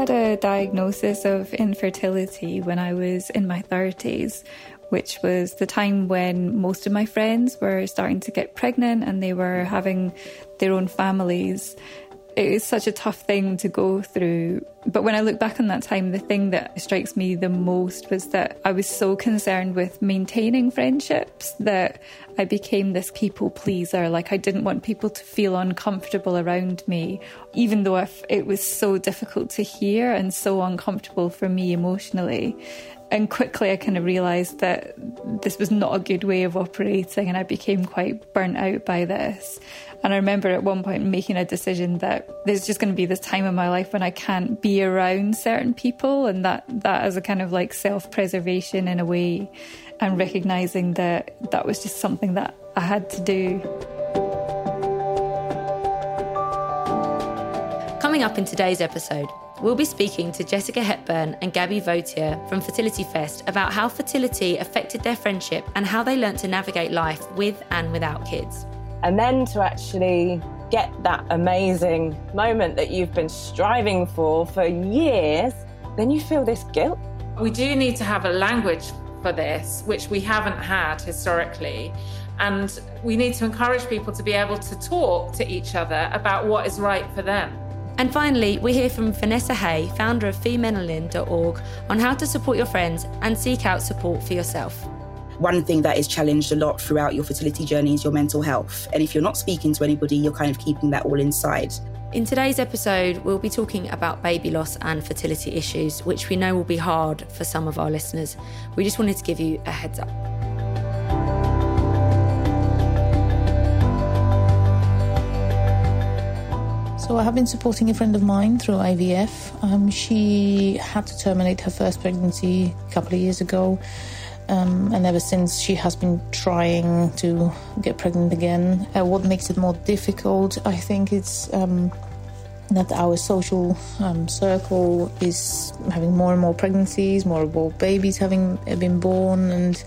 had a diagnosis of infertility when I was in my 30s, which was the time when most of my friends were starting to get pregnant and they were having their own families. It is such a tough thing to go through. But when I look back on that time, the thing that strikes me the most was that I was so concerned with maintaining friendships that I became this people pleaser. Like, I didn't want people to feel uncomfortable around me, even though it was so difficult to hear and so uncomfortable for me emotionally. And quickly, I kind of realised that this was not a good way of operating, and I became quite burnt out by this. And I remember at one point making a decision that there's just going to be this time in my life when I can't be around certain people, and that that as a kind of like self preservation in a way, and recognizing that that was just something that I had to do. Coming up in today's episode, we'll be speaking to Jessica Hepburn and Gabby Vautier from Fertility Fest about how fertility affected their friendship and how they learnt to navigate life with and without kids. And then to actually get that amazing moment that you've been striving for for years, then you feel this guilt. We do need to have a language for this, which we haven't had historically. And we need to encourage people to be able to talk to each other about what is right for them. And finally, we hear from Vanessa Hay, founder of femelanin.org, on how to support your friends and seek out support for yourself. One thing that is challenged a lot throughout your fertility journey is your mental health. And if you're not speaking to anybody, you're kind of keeping that all inside. In today's episode, we'll be talking about baby loss and fertility issues, which we know will be hard for some of our listeners. We just wanted to give you a heads up. So I have been supporting a friend of mine through IVF. Um, she had to terminate her first pregnancy a couple of years ago. Um, and ever since she has been trying to get pregnant again. Uh, what makes it more difficult, I think, it's um, that our social um, circle is having more and more pregnancies, more and more babies having been born, and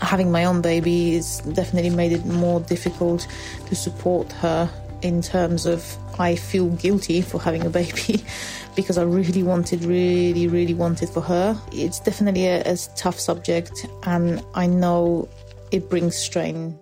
having my own baby has definitely made it more difficult to support her in terms of I feel guilty for having a baby because I really wanted, really, really wanted for her. It's definitely a, a tough subject, and I know it brings strain.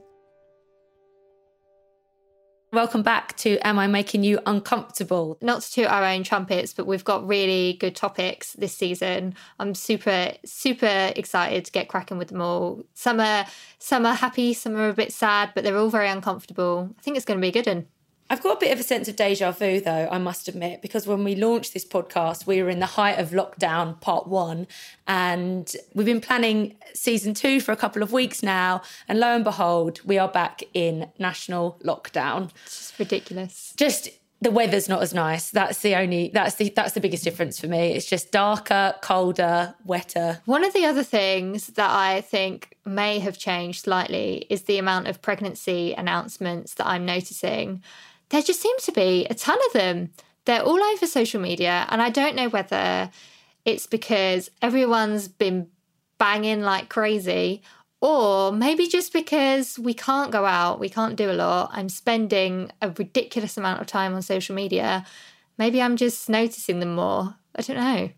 Welcome back to Am I Making You Uncomfortable? Not to toot our own trumpets, but we've got really good topics this season. I'm super, super excited to get cracking with them all. Some are, some are happy, some are a bit sad, but they're all very uncomfortable. I think it's going to be a good one. I've got a bit of a sense of deja vu, though, I must admit, because when we launched this podcast, we were in the height of lockdown, part one, and we've been planning season two for a couple of weeks now. And lo and behold, we are back in national lockdown. It's just ridiculous. Just the weather's not as nice. That's the only that's the that's the biggest difference for me. It's just darker, colder, wetter. One of the other things that I think may have changed slightly is the amount of pregnancy announcements that I'm noticing there just seems to be a ton of them. They're all over social media, and I don't know whether it's because everyone's been banging like crazy, or maybe just because we can't go out, we can't do a lot. I'm spending a ridiculous amount of time on social media. Maybe I'm just noticing them more. I don't know.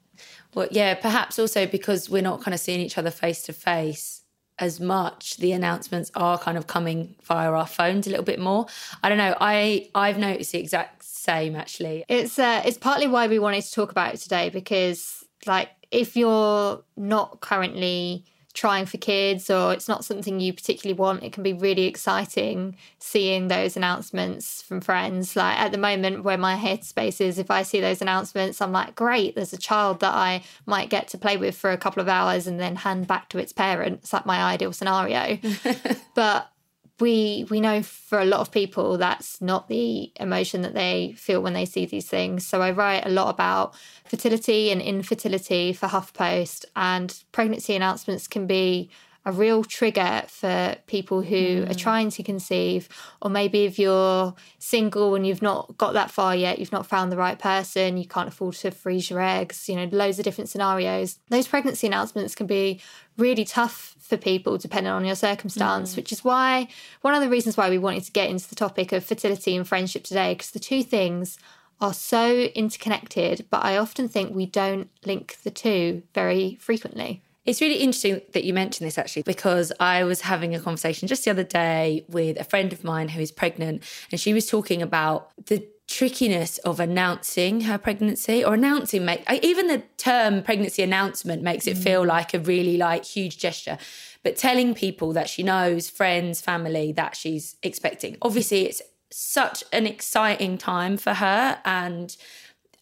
Well, yeah, perhaps also because we're not kind of seeing each other face to face as much the announcements are kind of coming via our phones a little bit more. I don't know. I i've noticed the exact same actually. It's uh it's partly why we wanted to talk about it today because like if you're not currently trying for kids or it's not something you particularly want, it can be really exciting seeing those announcements from friends. Like at the moment, where my headspace is, if I see those announcements, I'm like, great, there's a child that I might get to play with for a couple of hours and then hand back to its parent. It's like my ideal scenario. but we we know for a lot of people that's not the emotion that they feel when they see these things. So I write a lot about fertility and infertility for HuffPost, and pregnancy announcements can be a real trigger for people who mm. are trying to conceive, or maybe if you're single and you've not got that far yet, you've not found the right person, you can't afford to freeze your eggs, you know, loads of different scenarios. Those pregnancy announcements can be really tough for people depending on your circumstance, mm. which is why one of the reasons why we wanted to get into the topic of fertility and friendship today, because the two things are so interconnected, but I often think we don't link the two very frequently. It's really interesting that you mentioned this actually, because I was having a conversation just the other day with a friend of mine who is pregnant, and she was talking about the trickiness of announcing her pregnancy or announcing make even the term pregnancy announcement makes it feel mm. like a really like huge gesture. But telling people that she knows friends family that she's expecting. Obviously it's such an exciting time for her and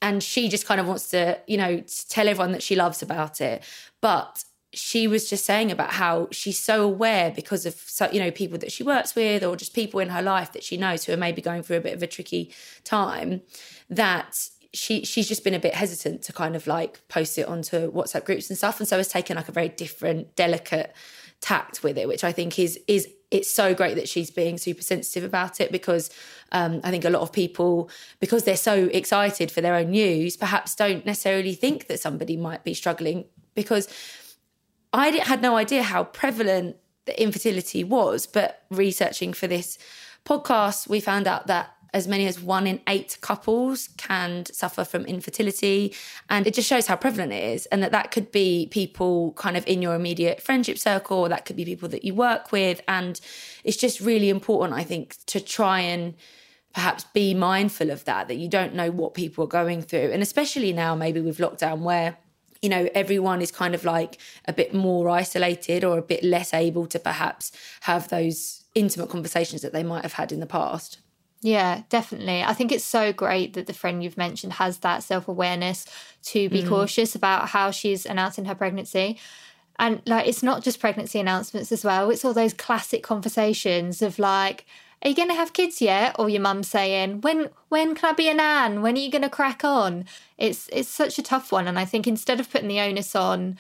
and she just kind of wants to you know tell everyone that she loves about it. But she was just saying about how she's so aware because of you know people that she works with or just people in her life that she knows who are maybe going through a bit of a tricky time that she she's just been a bit hesitant to kind of like post it onto WhatsApp groups and stuff. And so has taken like a very different delicate tact with it which I think is is it's so great that she's being super sensitive about it because um, I think a lot of people, because they're so excited for their own news, perhaps don't necessarily think that somebody might be struggling because I had no idea how prevalent the infertility was, but researching for this podcast, we found out that as many as one in eight couples can suffer from infertility. And it just shows how prevalent it is and that that could be people kind of in your immediate friendship circle or that could be people that you work with. And it's just really important i think to try and perhaps be mindful of that that you don't know what people are going through. And especially now maybe with lockdown where you know everyone is kind of like a bit more isolated or a bit less able to perhaps have those intimate conversations that they might have had in the past yeah, definitely. I think it's so great that the friend you've mentioned has that self awareness to be mm. cautious about how she's announcing her pregnancy. And like, it's not just pregnancy announcements as well, it's all those classic conversations of like, are you going to have kids yet? Or your mum saying, when when can I be a nan? When are you going to crack on? It's it's such a tough one, and I think instead of putting the onus on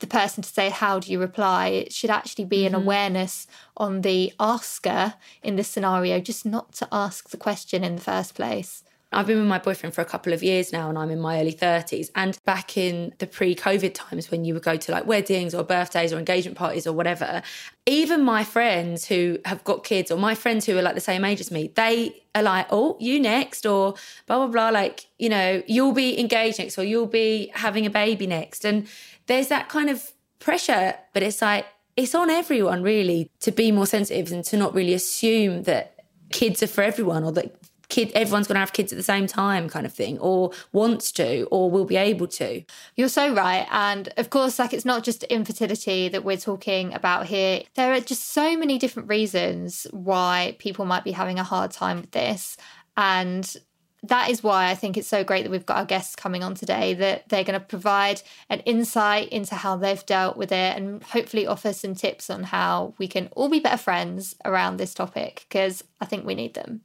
the person to say how do you reply, it should actually be an mm-hmm. awareness on the asker in this scenario, just not to ask the question in the first place. I've been with my boyfriend for a couple of years now and I'm in my early 30s. And back in the pre COVID times when you would go to like weddings or birthdays or engagement parties or whatever, even my friends who have got kids or my friends who are like the same age as me, they are like, oh, you next or blah, blah, blah. Like, you know, you'll be engaged next or you'll be having a baby next. And there's that kind of pressure, but it's like, it's on everyone really to be more sensitive and to not really assume that kids are for everyone or that kid everyone's going to have kids at the same time kind of thing or wants to or will be able to you're so right and of course like it's not just infertility that we're talking about here there are just so many different reasons why people might be having a hard time with this and that is why I think it's so great that we've got our guests coming on today, that they're going to provide an insight into how they've dealt with it and hopefully offer some tips on how we can all be better friends around this topic, because I think we need them.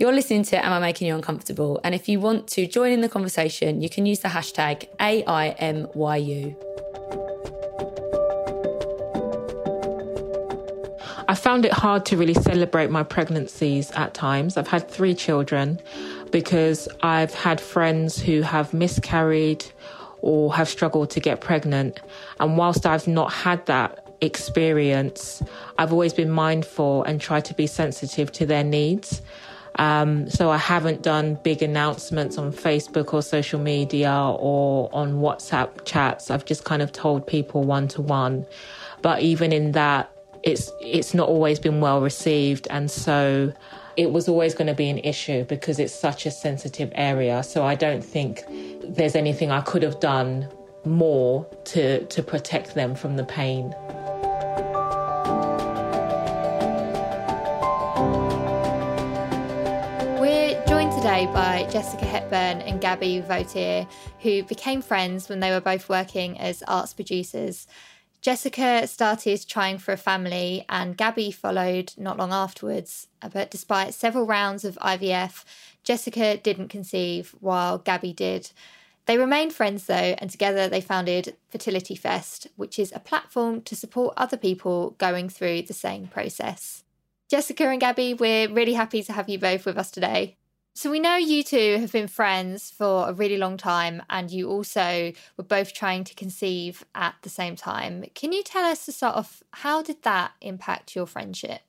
You're listening to Am I Making You Uncomfortable? And if you want to join in the conversation, you can use the hashtag AIMYU. I found it hard to really celebrate my pregnancies at times. I've had three children because I've had friends who have miscarried or have struggled to get pregnant. And whilst I've not had that experience, I've always been mindful and tried to be sensitive to their needs. Um, so I haven't done big announcements on Facebook or social media or on WhatsApp chats. I've just kind of told people one to one. But even in that, it's it's not always been well received, and so it was always going to be an issue because it's such a sensitive area. So I don't think there's anything I could have done more to, to protect them from the pain. By Jessica Hepburn and Gabby Vautier, who became friends when they were both working as arts producers. Jessica started trying for a family, and Gabby followed not long afterwards. But despite several rounds of IVF, Jessica didn't conceive while Gabby did. They remained friends though, and together they founded Fertility Fest, which is a platform to support other people going through the same process. Jessica and Gabby, we're really happy to have you both with us today. So, we know you two have been friends for a really long time, and you also were both trying to conceive at the same time. Can you tell us to start off, how did that impact your friendship?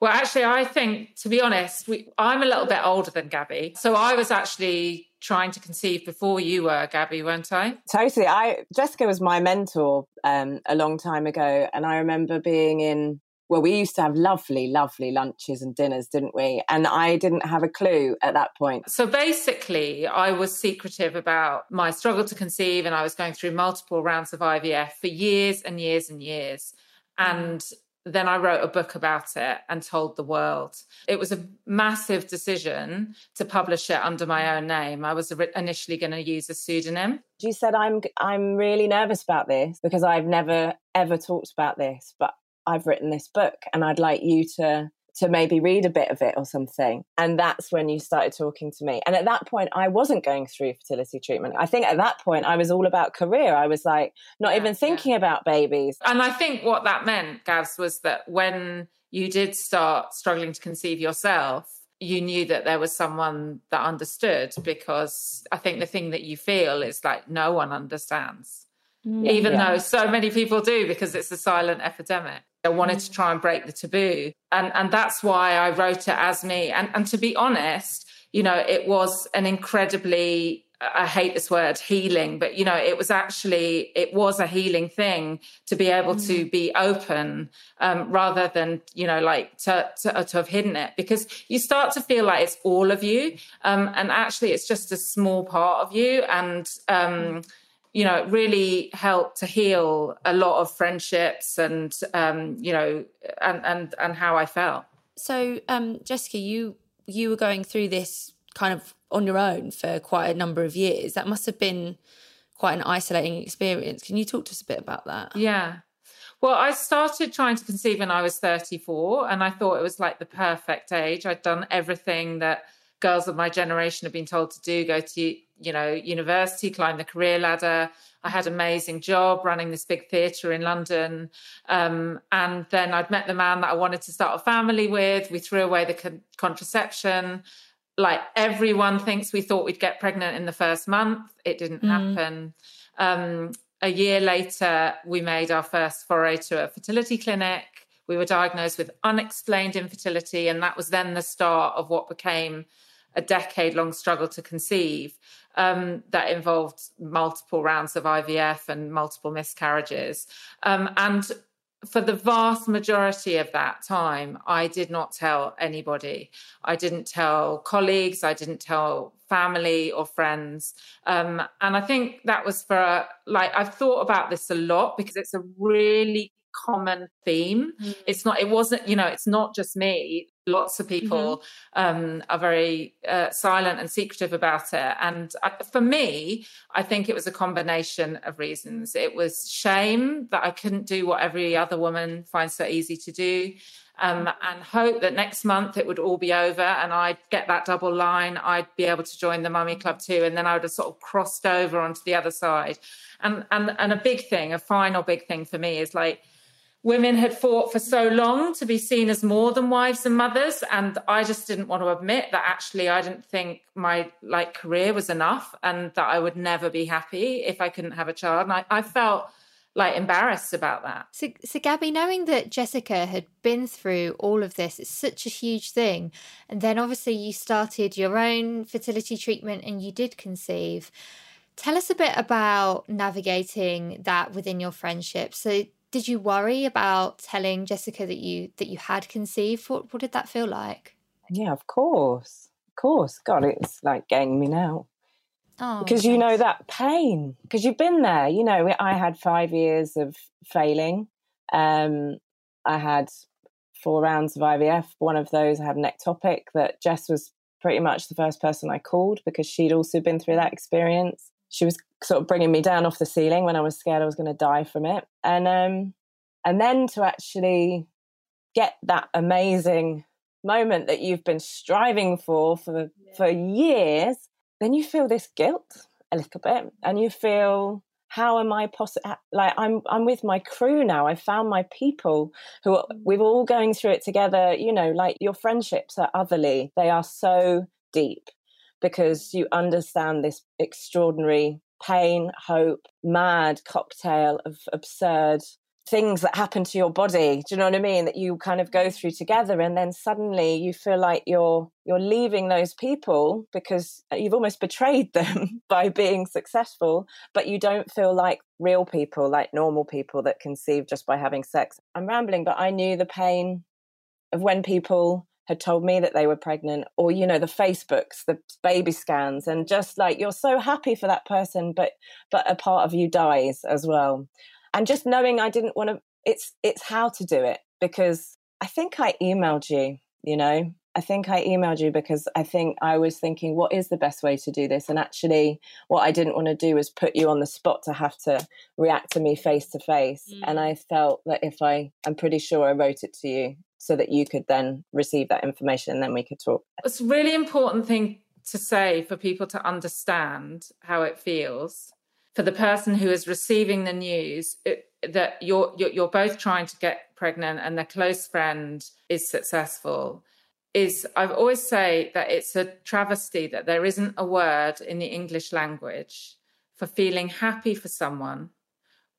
Well, actually, I think, to be honest, we, I'm a little bit older than Gabby. So I was actually trying to conceive before you were, Gabby, weren't I? Totally. I Jessica was my mentor um, a long time ago, and I remember being in. Well, we used to have lovely, lovely lunches and dinners, didn't we? And I didn't have a clue at that point. So basically, I was secretive about my struggle to conceive, and I was going through multiple rounds of IVF for years and years and years. And mm. then I wrote a book about it and told the world. It was a massive decision to publish it under my own name. I was initially going to use a pseudonym. You said I'm I'm really nervous about this because I've never ever talked about this, but I've written this book and I'd like you to to maybe read a bit of it or something. And that's when you started talking to me. And at that point, I wasn't going through fertility treatment. I think at that point, I was all about career. I was like, not yeah, even thinking yeah. about babies. And I think what that meant, Gabs, was that when you did start struggling to conceive yourself, you knew that there was someone that understood because I think the thing that you feel is like no one understands. Mm. Even yeah. though so many people do because it's a silent epidemic. I wanted to try and break the taboo. And, and that's why I wrote it as me. And, and to be honest, you know, it was an incredibly, I hate this word healing, but you know, it was actually, it was a healing thing to be able mm. to be open um, rather than, you know, like to, to, to, have hidden it because you start to feel like it's all of you. Um, and actually it's just a small part of you. And, um, mm you know, it really helped to heal a lot of friendships and, um, you know, and, and, and how I felt. So, um, Jessica, you, you were going through this kind of on your own for quite a number of years. That must have been quite an isolating experience. Can you talk to us a bit about that? Yeah. Well, I started trying to conceive when I was 34, and I thought it was like the perfect age. I'd done everything that girls of my generation have been told to do go to you know, university, climb the career ladder. I had an amazing job running this big theatre in London. Um, and then I'd met the man that I wanted to start a family with. We threw away the con- contraception. Like everyone thinks we thought we'd get pregnant in the first month. It didn't mm. happen. Um, a year later, we made our first foray to a fertility clinic. We were diagnosed with unexplained infertility. And that was then the start of what became a decade long struggle to conceive um, that involved multiple rounds of IVF and multiple miscarriages. Um, and for the vast majority of that time, I did not tell anybody. I didn't tell colleagues, I didn't tell family or friends. Um, and I think that was for, like, I've thought about this a lot because it's a really common theme. Mm. It's not, it wasn't, you know, it's not just me. Lots of people mm-hmm. um, are very uh, silent and secretive about it. And I, for me, I think it was a combination of reasons. It was shame that I couldn't do what every other woman finds so easy to do. Um, and hope that next month it would all be over and I'd get that double line. I'd be able to join the mummy club too. And then I would have sort of crossed over onto the other side. And, and, and a big thing, a final big thing for me is like, women had fought for so long to be seen as more than wives and mothers and i just didn't want to admit that actually i didn't think my like career was enough and that i would never be happy if i couldn't have a child and i, I felt like embarrassed about that so, so gabby knowing that jessica had been through all of this it's such a huge thing and then obviously you started your own fertility treatment and you did conceive Tell us a bit about navigating that within your friendship. So, did you worry about telling Jessica that you that you had conceived? What what did that feel like? Yeah, of course, of course. God, it's like getting me now. Oh, because you know that pain because you've been there you know i had five years of failing um i had four rounds of ivf one of those i had an ectopic that jess was pretty much the first person i called because she'd also been through that experience she was sort of bringing me down off the ceiling when i was scared i was going to die from it. And um and then to actually get that amazing moment that you've been striving for for for years then you feel this guilt a little bit and you feel how am i possible like i'm i'm with my crew now. I found my people who are, we're all going through it together. You know like your friendships are otherly. They are so deep because you understand this extraordinary pain hope mad cocktail of absurd things that happen to your body. Do you know what i mean? That you kind of go through together and then suddenly you feel like you're you're leaving those people because you've almost betrayed them by being successful but you don't feel like real people like normal people that conceive just by having sex. I'm rambling but i knew the pain of when people had told me that they were pregnant or you know the facebooks the baby scans and just like you're so happy for that person but but a part of you dies as well and just knowing I didn't want to it's it's how to do it because I think I emailed you, you know. I think I emailed you because I think I was thinking what is the best way to do this? And actually what I didn't want to do was put you on the spot to have to react to me face to face. And mm. I felt that if I I'm pretty sure I wrote it to you so that you could then receive that information and then we could talk. It's a really important thing to say for people to understand how it feels. For the person who is receiving the news it, that you're, you're you're both trying to get pregnant and their close friend is successful is I've always say that it's a travesty that there isn't a word in the English language for feeling happy for someone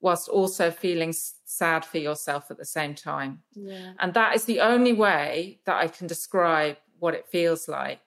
whilst also feeling sad for yourself at the same time. Yeah. And that is the only way that I can describe what it feels like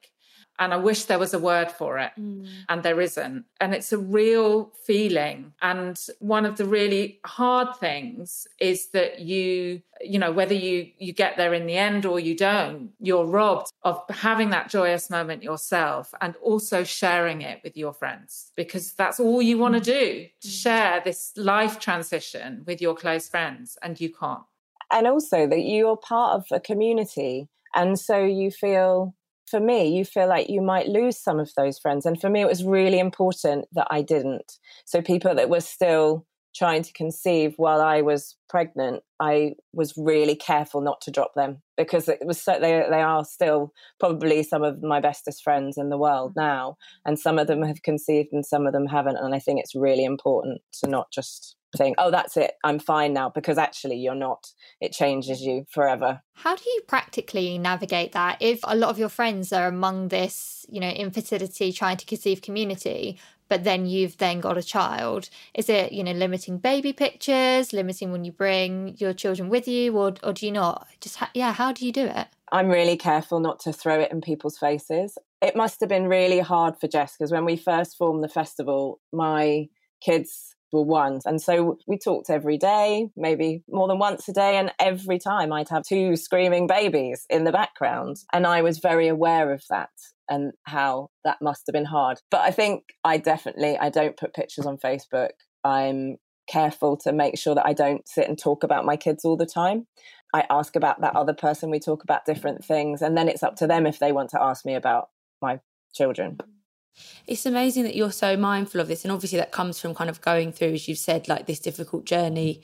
and I wish there was a word for it. Mm. And there isn't. And it's a real feeling. And one of the really hard things is that you, you know, whether you you get there in the end or you don't, you're robbed of having that joyous moment yourself and also sharing it with your friends because that's all you want to do, to share this life transition with your close friends and you can't. And also that you're part of a community and so you feel for me, you feel like you might lose some of those friends. And for me, it was really important that I didn't. So people that were still trying to conceive while I was pregnant, I was really careful not to drop them because it was so they they are still probably some of my bestest friends in the world Mm-hmm. now, and some of them have conceived and some of them haven't. And I think it's really important to not just think, "Oh, that's it, I'm fine now," because actually you're not. It changes you forever. How do you practically navigate that if a lot of your friends are among this, you know, infertility trying to conceive community, but then you've then got a child? Is it, you know, limiting baby pictures, limiting when you bring your children with you, or or do you not? Just ha- yeah, how do you do it? I'm really careful not to throw it in people's faces. It must have been really hard for Jess because when we first formed the festival, my kids were one. And so we talked every day, maybe more than once a day. And every time I'd have two screaming babies in the background. And I was very aware of that and how that must have been hard. But I think I definitely, I don't put pictures on Facebook. I'm careful to make sure that I don't sit and talk about my kids all the time. I ask about that other person. We talk about different things. And then it's up to them if they want to ask me about my children. It's amazing that you're so mindful of this. And obviously, that comes from kind of going through, as you've said, like this difficult journey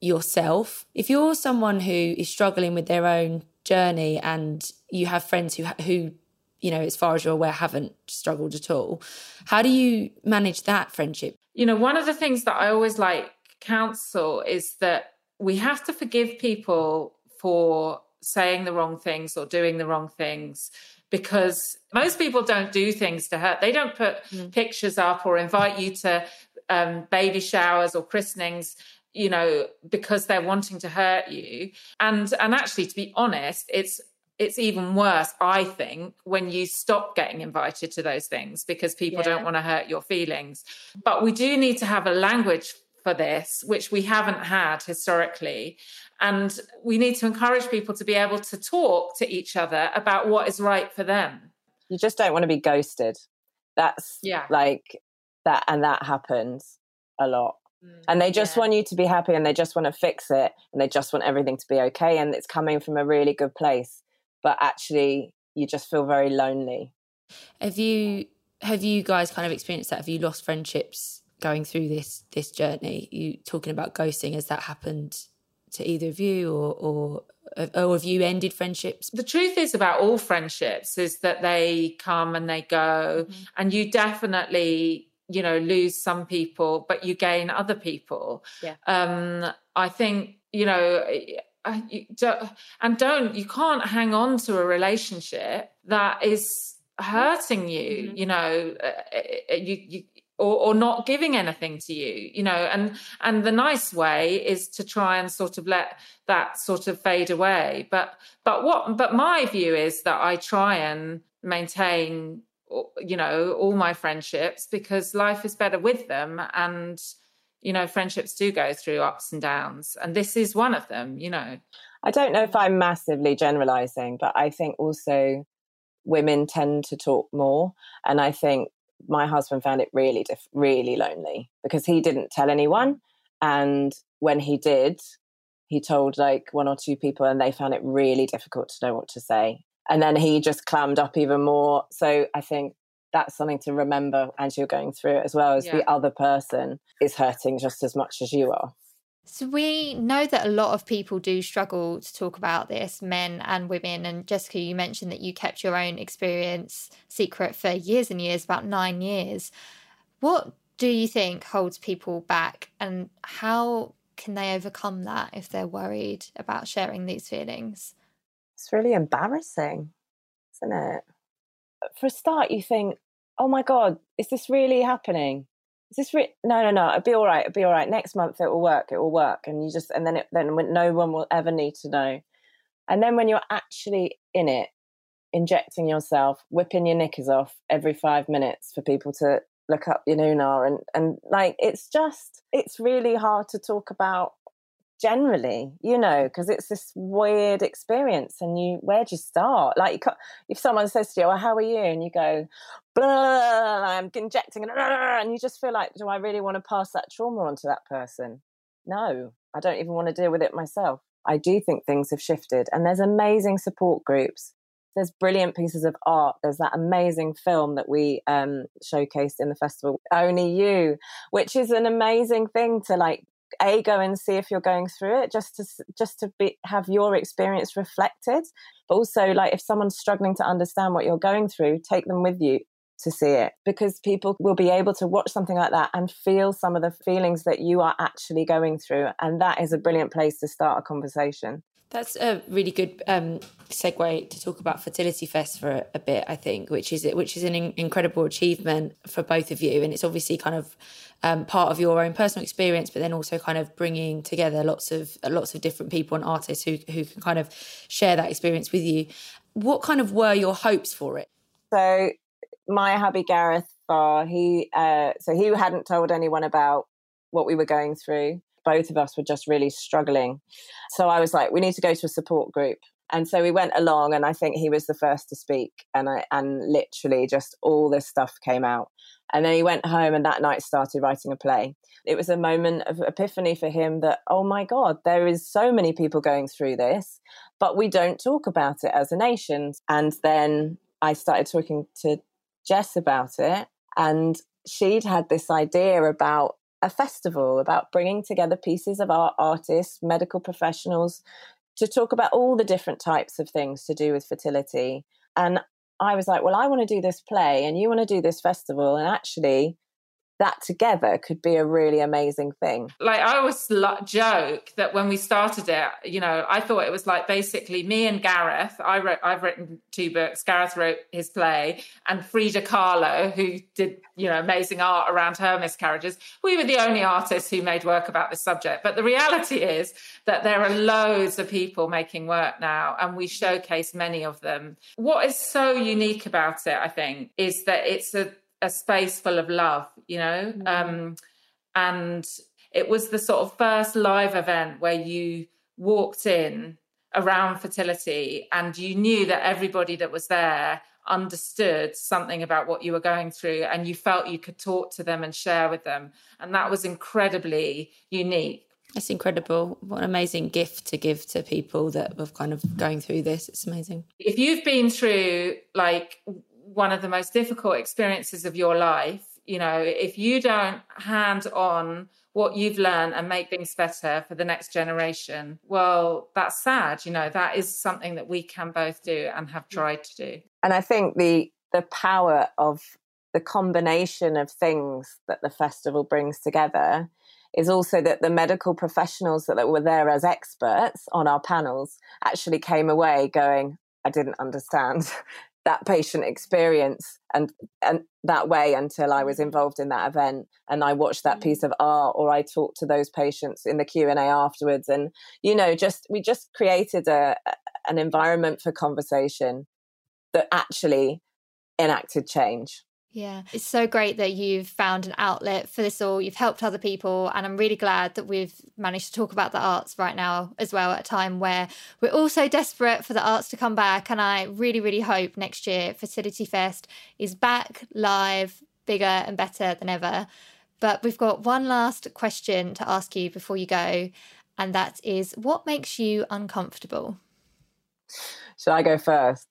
yourself. If you're someone who is struggling with their own journey and you have friends who, who, you know, as far as you're aware, haven't struggled at all, how do you manage that friendship? You know, one of the things that I always like counsel is that we have to forgive people for saying the wrong things or doing the wrong things because most people don't do things to hurt. They don't put pictures up or invite you to um, baby showers or christenings you know because they're wanting to hurt you and and actually to be honest it's it's even worse i think when you stop getting invited to those things because people Yeah. don't want to hurt your feelings but we do need to have a language for this which we haven't had historically and we need to encourage people to be able to talk to each other about what is right for them You just don't want to be ghosted. That's yeah. like that, and that happens a lot. Mm, and they just yeah. want you to be happy and they just want to fix it and they just want everything to be okay and it's coming from a really good place but actually you just feel very lonely Have you have you guys kind of experienced that? Have you lost friendships going through this this journey? You talking about ghosting? Has that happened to either of you, or or or have you ended friendships? the truth is about all friendships is that they come and they go Mm-hmm. and you definitely you know lose some people but you gain other people Yeah. um i think you know I- you don't, and don't you can't hang on to a relationship that is hurting you Mm-hmm. you know uh, uh, you, you or, or not giving anything to you you know and and the nice way is to try and sort of let that sort of fade away but but what but my view is that i try and maintain you know all my friendships because life is better with them and you know friendships do go through ups and downs and this is one of them you know I don't know if I'm massively generalizing, but I think also women tend to talk more. And I think my husband found it really, diff- really lonely because he didn't tell anyone. And when he did, he told like one or two people, and they found it really difficult to know what to say. And then he just clammed up even more. So I think that's something to remember as you're going through it, as well as Yeah. the other person is hurting just as much as you are. So we know that a lot of people do struggle to talk about this, men and women. And Jessica, you mentioned that you kept your own experience secret for years and years, about nine years. What do you think holds people back, and how can they overcome that if they're worried about sharing these feelings? It's really embarrassing, isn't it? For a start, you think, oh my God, is this really happening? Is this re- no, no, no? It'll be all right. It'll be all right. Next month it will work. It will work. And you just, and then, it, then no one will ever need to know. And then when you're actually in it, injecting yourself, whipping your knickers off every five minutes for people to look up your Nunar and, and like, it's just, it's really hard to talk about generally you know because it's this weird experience and you where do you start? Like you if someone says to you well how are you? and you go blah i'm injecting and and you just feel like do i really want to pass that trauma on to that person? No i don't even want to deal with it myself. I do think things have shifted and there's amazing support groups. There's brilliant pieces of art. There's that amazing film that we um showcased in the festival only you which is an amazing thing to like a go and see if you're going through it just to just to be have your experience reflected but also like if someone's struggling to understand what you're going through take them with you to see it because people will be able to watch something like that and feel some of the feelings that you are actually going through and that is a brilliant place to start a conversation That's a really good um, segue to talk about Fertility Fest for a, a bit. I think, which is which is an in- incredible achievement for both of you, and it's obviously kind of um, part of your own personal experience, but then also kind of bringing together lots of lots of different people and artists who who can kind of share that experience with you. What kind of were your hopes for it? so my hubby gareth Farr, he uh, so he hadn't told anyone about what we were going through both of us were just really struggling. So i was like we need to go to a support group. And so we went along and i think he was the first to speak and i and literally just all this stuff came out. And then he went home and that night started writing a play. It was a moment of epiphany for him that oh my god there is so many people going through this but we don't talk about it as a nation. And then i started talking to jess about it and she'd had this idea about a festival about bringing together pieces of art artists medical professionals to talk about all the different types of things to do with fertility. And i was like well i want to do this play and you want to do this festival. And actually that together could be a really amazing thing like I always joke that when we started it, you know, I thought it was like basically me and Gareth. I wrote, I've written two books. Gareth wrote his play, and Frida Kahlo, who did you know amazing art around her miscarriages. We were the only artists who made work about this subject. But the reality is that there are loads of people making work now, and we showcase many of them. What is so unique about it, I think, is that it's a a space full of love, you know? Um, and it was the sort of first live event where you walked in around fertility and you knew that everybody that was there understood something about what you were going through and you felt you could talk to them and share with them. And that was incredibly unique. It's incredible. What an amazing gift to give to people that are kind of going through this. It's amazing. If you've been through like one of the most difficult experiences of your life, you know, if you don't hand on what you've learned and make things better for the next generation, well, that's sad. You know, that is something that we can both do and have mm. tried to do. And I think the the power of the combination of things that the festival brings together is also that the medical professionals that, that were there as experts on our panels actually came away going, I didn't understand that patient experience and and that way until I was mm. involved in that event and I watched that piece mm. of art or I talked to those patients in the Q&A afterwards and you know just we just created a an environment for conversation that actually enacted change yeah, it's so great that you've found an outlet for this all. You've helped other people, and I'm really glad that we've managed to talk about the arts right now as well at a time where we're all so desperate for the arts to come back. And I really, really hope next year Fertility Fest is back live, bigger and better than ever. But we've got one last question to ask you before you go, and that is what makes you uncomfortable? Should I go first?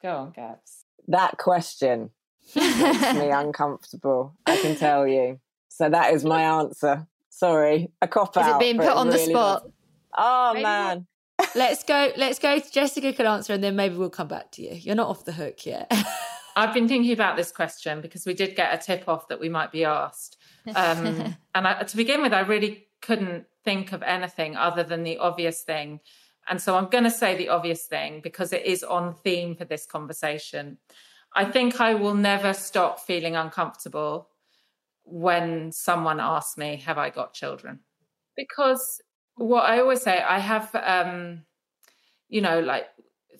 Go on, Gabs. That question makes me uncomfortable. I can tell you. So that is my answer. Sorry, a cop is out. Is it being put on really the spot? Does. Oh maybe man. We'll, let's go. Let's go. Jessica can answer, and then maybe we'll come back to you. You're not off the hook yet. I've been thinking about this question because we did get a tip off that we might be asked. Um, and I, to begin with, I really couldn't think of anything other than the obvious thing. And so I'm going to say the obvious thing because it is on theme for this conversation. I think I will never stop feeling uncomfortable when someone asks me, Have I got children? Because what I always say, I have, um, you know, like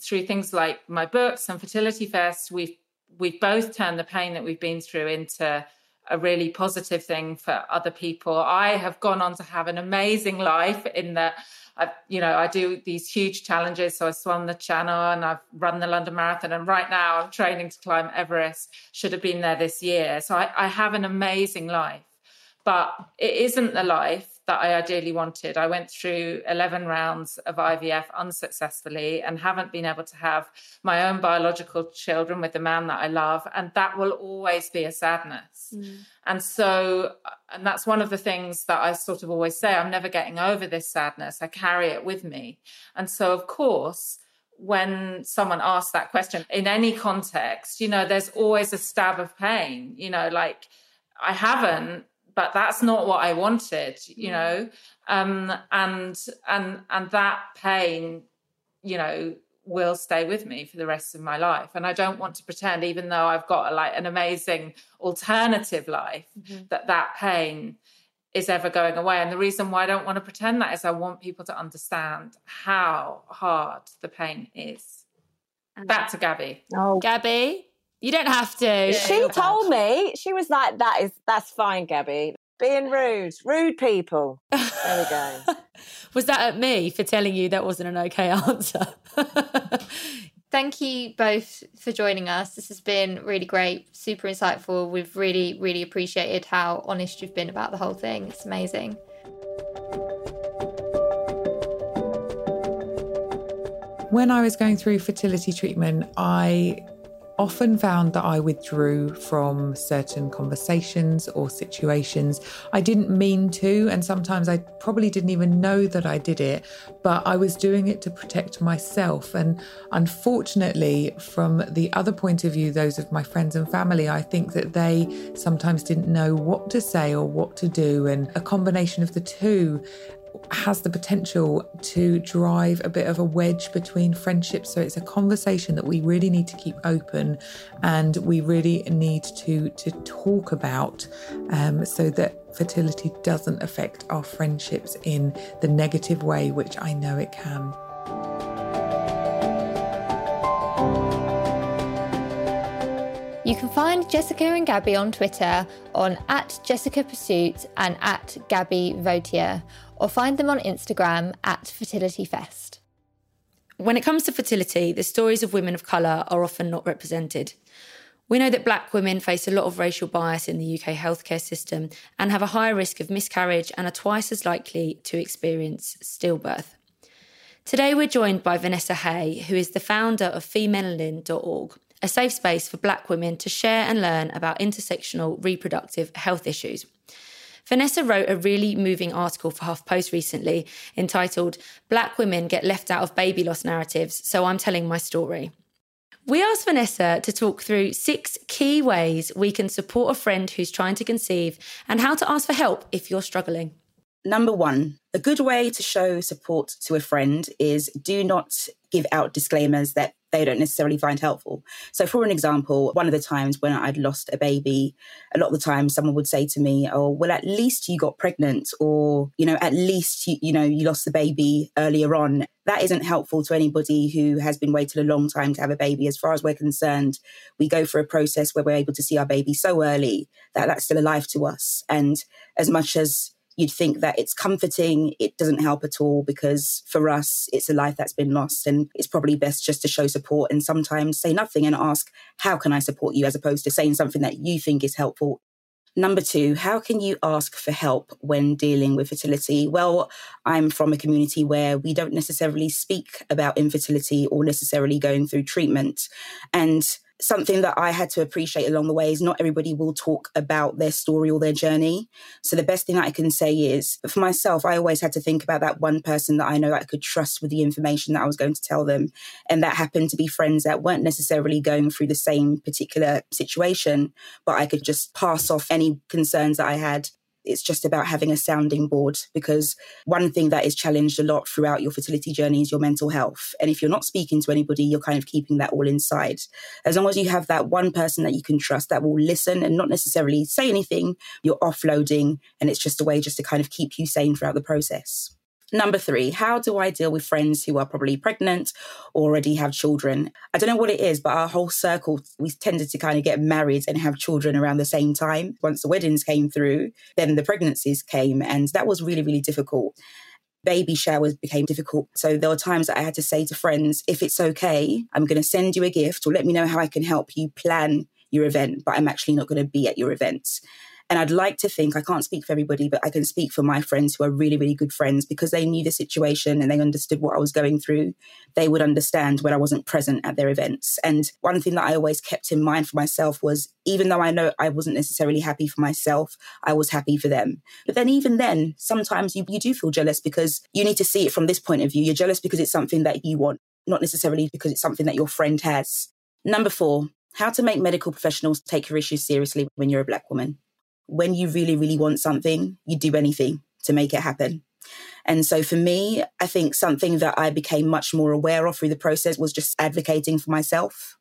through things like my books and Fertility Fest, we've we've both turned the pain that we've been through into a really positive thing for other people. I have gone on to have an amazing life in that I, you know, I do these huge challenges. So I swam the Channel and I've run the London Marathon, and right now I'm training to climb Everest. Should have been there this year. So I, I have an amazing life, but it isn't the life that I ideally wanted. I went through 11 rounds of IVF unsuccessfully and haven't been able to have my own biological children with the man that I love. And that will always be a sadness. Mm. And so, and that's one of the things that I sort of always say I'm never getting over this sadness. I carry it with me. And so, of course, when someone asks that question in any context, you know, there's always a stab of pain, you know, like I haven't but that's not what I wanted, you mm. know. Um, and and and that pain, you know, will stay with me for the rest of my life. And I don't want to pretend, even though I've got like an amazing alternative life, mm-hmm. that that pain is ever going away. And the reason why I don't want to pretend that is I want people to understand how hard the pain is. Back to Gabby. Oh, Gabby. You don't have to. She told me she was like, "That is that's fine, Gabby. Being rude, rude people." There we go. was that at me for telling you that wasn't an okay answer? Thank you both for joining us. This has been really great, super insightful. We've really, really appreciated how honest you've been about the whole thing. It's amazing. When I was going through fertility treatment, I often found that I withdrew from certain conversations or situations. I didn't mean to, and sometimes I probably didn't even know that I did it, but I was doing it to protect myself. And unfortunately, from the other point of view, those of my friends and family, I think that they sometimes didn't know what to say or what to do. And a combination of the two has the potential to drive a bit of a wedge between friendships. So it's a conversation that we really need to keep open and we really need to, to talk about um, so that fertility doesn't affect our friendships in the negative way, which I know it can. You can find Jessica and Gabby on Twitter on at Jessica Pursuit and at Gabby Vautier, or find them on Instagram at Fertility Fest. When it comes to fertility, the stories of women of colour are often not represented. We know that black women face a lot of racial bias in the UK healthcare system and have a higher risk of miscarriage and are twice as likely to experience stillbirth. Today, we're joined by Vanessa Hay, who is the founder of femelanin.org, a safe space for black women to share and learn about intersectional reproductive health issues. Vanessa wrote a really moving article for HuffPost recently entitled Black Women Get Left Out of Baby Loss Narratives, so I'm telling my story. We asked Vanessa to talk through six key ways we can support a friend who's trying to conceive and how to ask for help if you're struggling. Number one, a good way to show support to a friend is do not give out disclaimers that they don't necessarily find helpful. So, for an example, one of the times when I'd lost a baby, a lot of the time someone would say to me, Oh, well, at least you got pregnant, or, you know, at least, you, you know, you lost the baby earlier on. That isn't helpful to anybody who has been waiting a long time to have a baby. As far as we're concerned, we go through a process where we're able to see our baby so early that that's still alive to us. And as much as you'd think that it's comforting. It doesn't help at all because for us, it's a life that's been lost. And it's probably best just to show support and sometimes say nothing and ask, How can I support you? as opposed to saying something that you think is helpful. Number two, how can you ask for help when dealing with fertility? Well, I'm from a community where we don't necessarily speak about infertility or necessarily going through treatment. And something that I had to appreciate along the way is not everybody will talk about their story or their journey. So the best thing that I can say is for myself, I always had to think about that one person that I know that I could trust with the information that I was going to tell them. And that happened to be friends that weren't necessarily going through the same particular situation, but I could just pass off any concerns that I had it's just about having a sounding board because one thing that is challenged a lot throughout your fertility journey is your mental health. And if you're not speaking to anybody, you're kind of keeping that all inside. As long as you have that one person that you can trust that will listen and not necessarily say anything, you're offloading and it's just a way just to kind of keep you sane throughout the process. Number three, how do I deal with friends who are probably pregnant or already have children? I don't know what it is, but our whole circle, we tended to kind of get married and have children around the same time. Once the weddings came through, then the pregnancies came, and that was really, really difficult baby showers became difficult. So there were times that I had to say to friends, if it's okay, I'm going to send you a gift or let me know how I can help you plan your event, but I'm actually not going to be at your events. And I'd like to think, I can't speak for everybody, but I can speak for my friends who are really, really good friends because they knew the situation and they understood what I was going through. They would understand when I wasn't present at their events. And one thing that I always kept in mind for myself was even though I know I wasn't necessarily happy for myself, I was happy for them. But then, even then, sometimes you, you do feel jealous because you need to see it from this point of view. You're jealous because it's something that you want, not necessarily because it's something that your friend has. Number four, how to make medical professionals take your issues seriously when you're a Black woman when you really, really want something, you do anything to make it happen. And so for me, I think something that I became much more aware of through the process was just advocating for myself.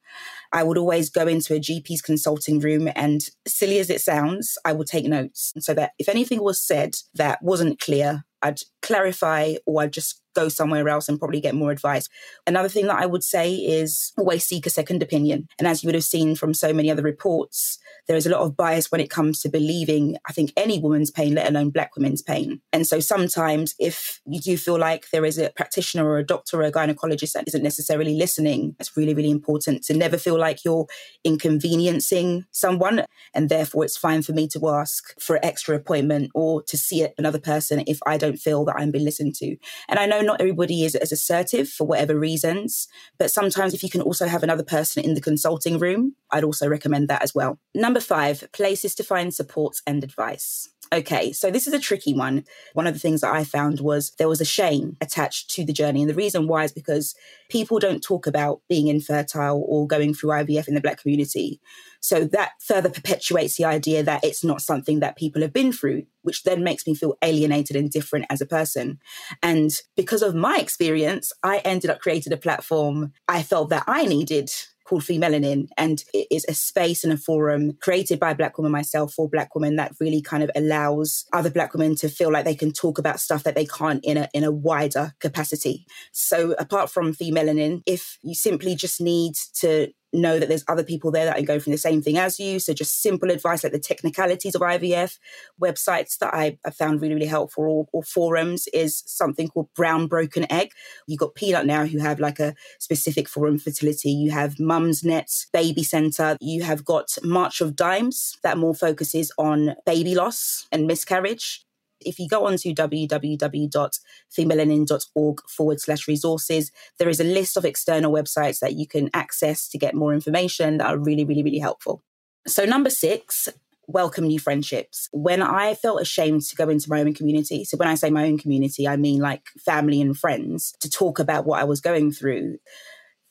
I would always go into a GP's consulting room and silly as it sounds, I would take notes so that if anything was said that wasn't clear, I'd clarify or I'd just go somewhere else and probably get more advice. Another thing that I would say is always seek a second opinion. And as you would have seen from so many other reports, there is a lot of bias when it comes to believing, I think, any woman's pain, let alone Black women's pain. And so sometimes if you do feel like there is a practitioner or a doctor or a gynecologist that isn't necessarily listening, it's really, really important to never feel like you're inconveniencing someone. And therefore, it's fine for me to ask for an extra appointment or to see another person if I don't feel that I'm being listened to. And I know not everybody is as assertive for whatever reasons, but sometimes if you can also have another person in the consulting room, I'd also recommend that as well. Number five, places to find support and advice. Okay, so this is a tricky one. One of the things that I found was there was a shame attached to the journey. And the reason why is because people don't talk about being infertile or going through IVF in the Black community. So that further perpetuates the idea that it's not something that people have been through, which then makes me feel alienated and different as a person. And because of my experience, I ended up creating a platform I felt that I needed called Femelanin. And it is a space and a forum created by Black women myself for Black women that really kind of allows other Black women to feel like they can talk about stuff that they can't in a, in a wider capacity. So apart from Femelanin, if you simply just need to know that there's other people there that are going through the same thing as you. So just simple advice like the technicalities of IVF, websites that I, I found really, really helpful or, or, forums is something called Brown Broken Egg. You've got Peanut now who have like a specific forum fertility. You have Mumsnet, BabyCenter. You have got March of Dimes that more focuses on baby loss and miscarriage if you go on to www.femelanin.org forward slash resources, there is a list of external websites that you can access to get more information that are really, really, really helpful. So, number six, welcome new friendships. When I felt ashamed to go into my own community, so when I say my own community, I mean like family and friends, to talk about what I was going through,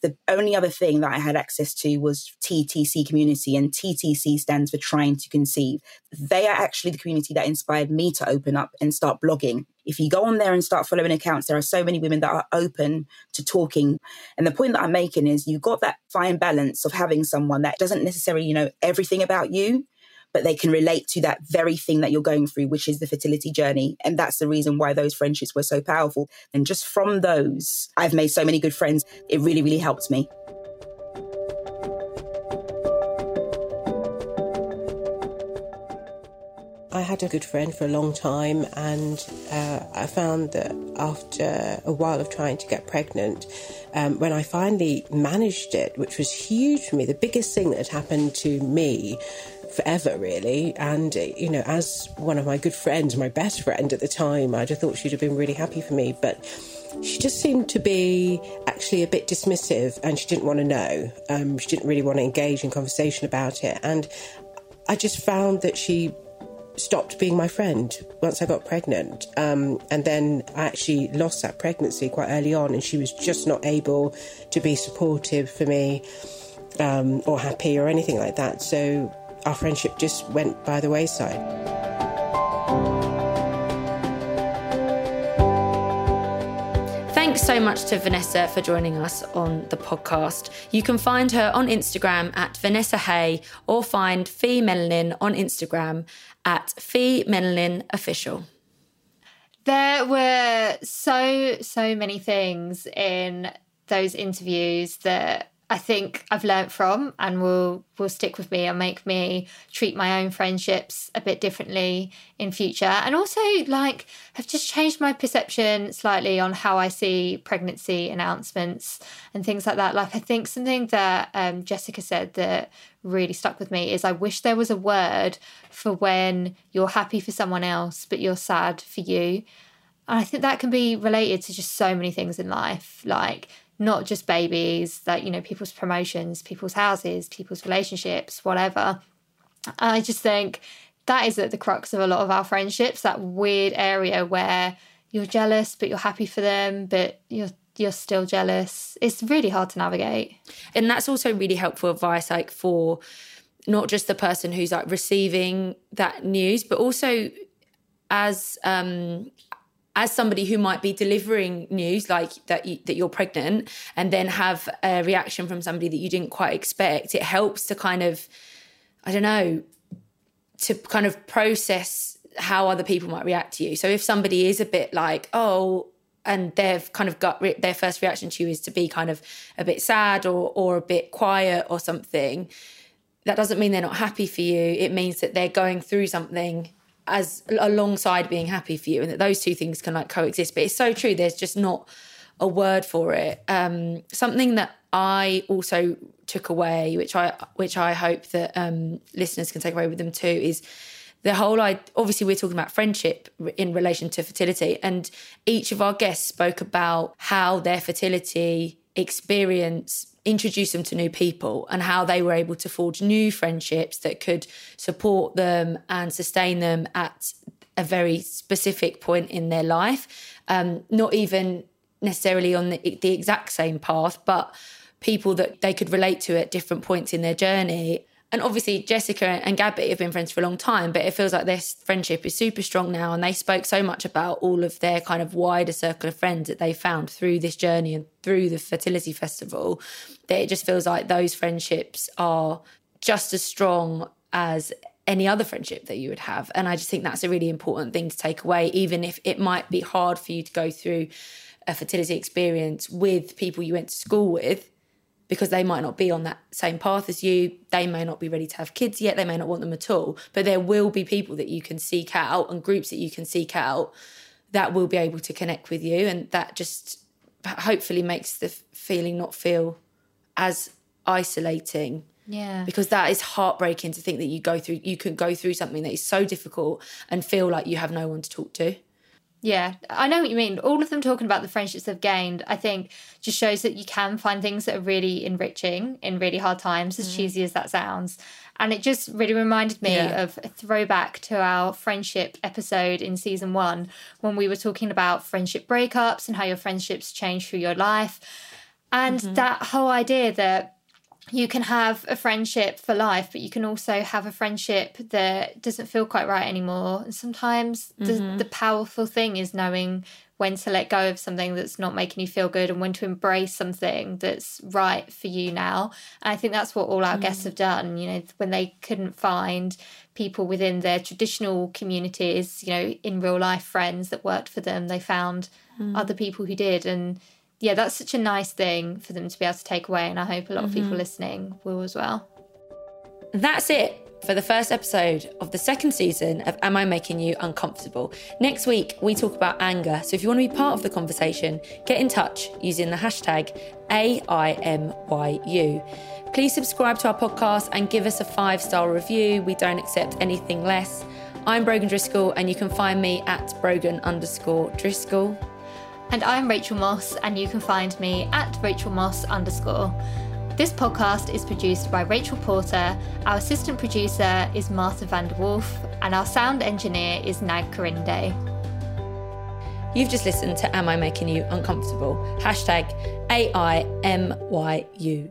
the only other thing that I had access to was TTC community, and TTC stands for Trying to Conceive. They are actually the community that inspired me to open up and start blogging. If you go on there and start following accounts, there are so many women that are open to talking. And the point that I'm making is you've got that fine balance of having someone that doesn't necessarily you know everything about you, but they can relate to that very thing that you're going through, which is the fertility journey. And that's the reason why those friendships were so powerful. And just from those, I've made so many good friends. It really, really helped me. I had a good friend for a long time, and uh, I found that after a while of trying to get pregnant, um, when I finally managed it, which was huge for me, the biggest thing that had happened to me forever, really. And, you know, as one of my good friends, my best friend at the time, I'd have thought she'd have been really happy for me. But she just seemed to be actually a bit dismissive and she didn't want to know. Um, she didn't really want to engage in conversation about it. And I just found that she stopped being my friend once I got pregnant. Um, and then I actually lost that pregnancy quite early on, and she was just not able to be supportive for me um, or happy or anything like that. So our friendship just went by the wayside. Thanks so much to Vanessa for joining us on the podcast. You can find her on Instagram at Vanessa Hay or find Femelanin on Instagram at Femelanin Official. There were so, so many things in those interviews that I think I've learnt from and will will stick with me and make me treat my own friendships a bit differently in future. And also like have just changed my perception slightly on how I see pregnancy announcements and things like that. Like I think something that um, Jessica said that really stuck with me is I wish there was a word for when you're happy for someone else but you're sad for you. And I think that can be related to just so many things in life like not just babies, that, you know, people's promotions, people's houses, people's relationships, whatever. I just think that is at the crux of a lot of our friendships, that weird area where you're jealous, but you're happy for them, but you're you're still jealous. It's really hard to navigate. And that's also really helpful advice, like for not just the person who's like receiving that news, but also as um as somebody who might be delivering news like that you, that you're pregnant and then have a reaction from somebody that you didn't quite expect it helps to kind of i don't know to kind of process how other people might react to you. So if somebody is a bit like oh and they've kind of got re- their first reaction to you is to be kind of a bit sad or or a bit quiet or something that doesn't mean they're not happy for you. It means that they're going through something as alongside being happy for you and that those two things can like coexist. But it's so true there's just not a word for it. Um, something that i also took away which i which i hope that um, listeners can take away with them too is the whole I obviously we're talking about friendship in relation to fertility and each of our guests spoke about how their fertility experience introduce them to new people and how they were able to forge new friendships that could support them and sustain them at a very specific point in their life. Um, not even necessarily on the, the exact same path, but people that they could relate to at different points in their journey and obviously Jessica and Gabby have been friends for a long time, but it feels like this friendship is super strong now. And they spoke so much about all of their kind of wider circle of friends that they found through this journey and through the fertility festival that it just feels like those friendships are just as strong as any other friendship that you would have. And I just think that's a really important thing to take away, even if it might be hard for you to go through a fertility experience with people you went to school with because they might not be on that same path as you. They may not be ready to have kids yet. They may not want them at all. But there will be people that you can seek out and groups that you can seek out that will be able to connect with you. And that just hopefully makes the feeling not feel as isolating. Yeah. Because that is heartbreaking to think that you go through, you can go through something that is so difficult and feel like you have no one to talk to. Yeah, I know what you mean. All of them talking about the friendships they've gained, I think, just shows that you can find things that are really enriching in really hard times, as Mm. cheesy as that sounds. And it just really reminded me Yeah. of a throwback to our friendship episode in season one when we were talking about friendship breakups and how your friendships change through your life. And Mhm. that whole idea that you can have a friendship for life, but you can also have a friendship that doesn't feel quite right anymore. And sometimes Mhm. the, the powerful thing is knowing when to let go of something that's not making you feel good and when to embrace something that's right for you now. And I think that's what all our guests have done. You know, when they couldn't find people within their traditional communities, you know, in real life friends that worked for them, they found Mm. other people who did. And yeah, that's such a nice thing for them to be able to take away. And I hope a lot of people Mhm. listening will as well. That's it for the first episode of the second season of Am I Making You Uncomfortable? Next week, we talk about anger. So if you want to be part of the conversation, get in touch using the hashtag AIMYU. Please subscribe to our podcast and give us a five star review. We don't accept anything less. I'm Brogan Driscoll, and you can find me at Brogan underscore Driscoll. And I'm Rachel Moss, and you can find me at Rachel Moss underscore. This podcast is produced by Rachel Porter. Our assistant producer is Martha van der Wolf, and our sound engineer is Nag Karinde. You've just listened to Am I Making You Uncomfortable? Hashtag AIMYU.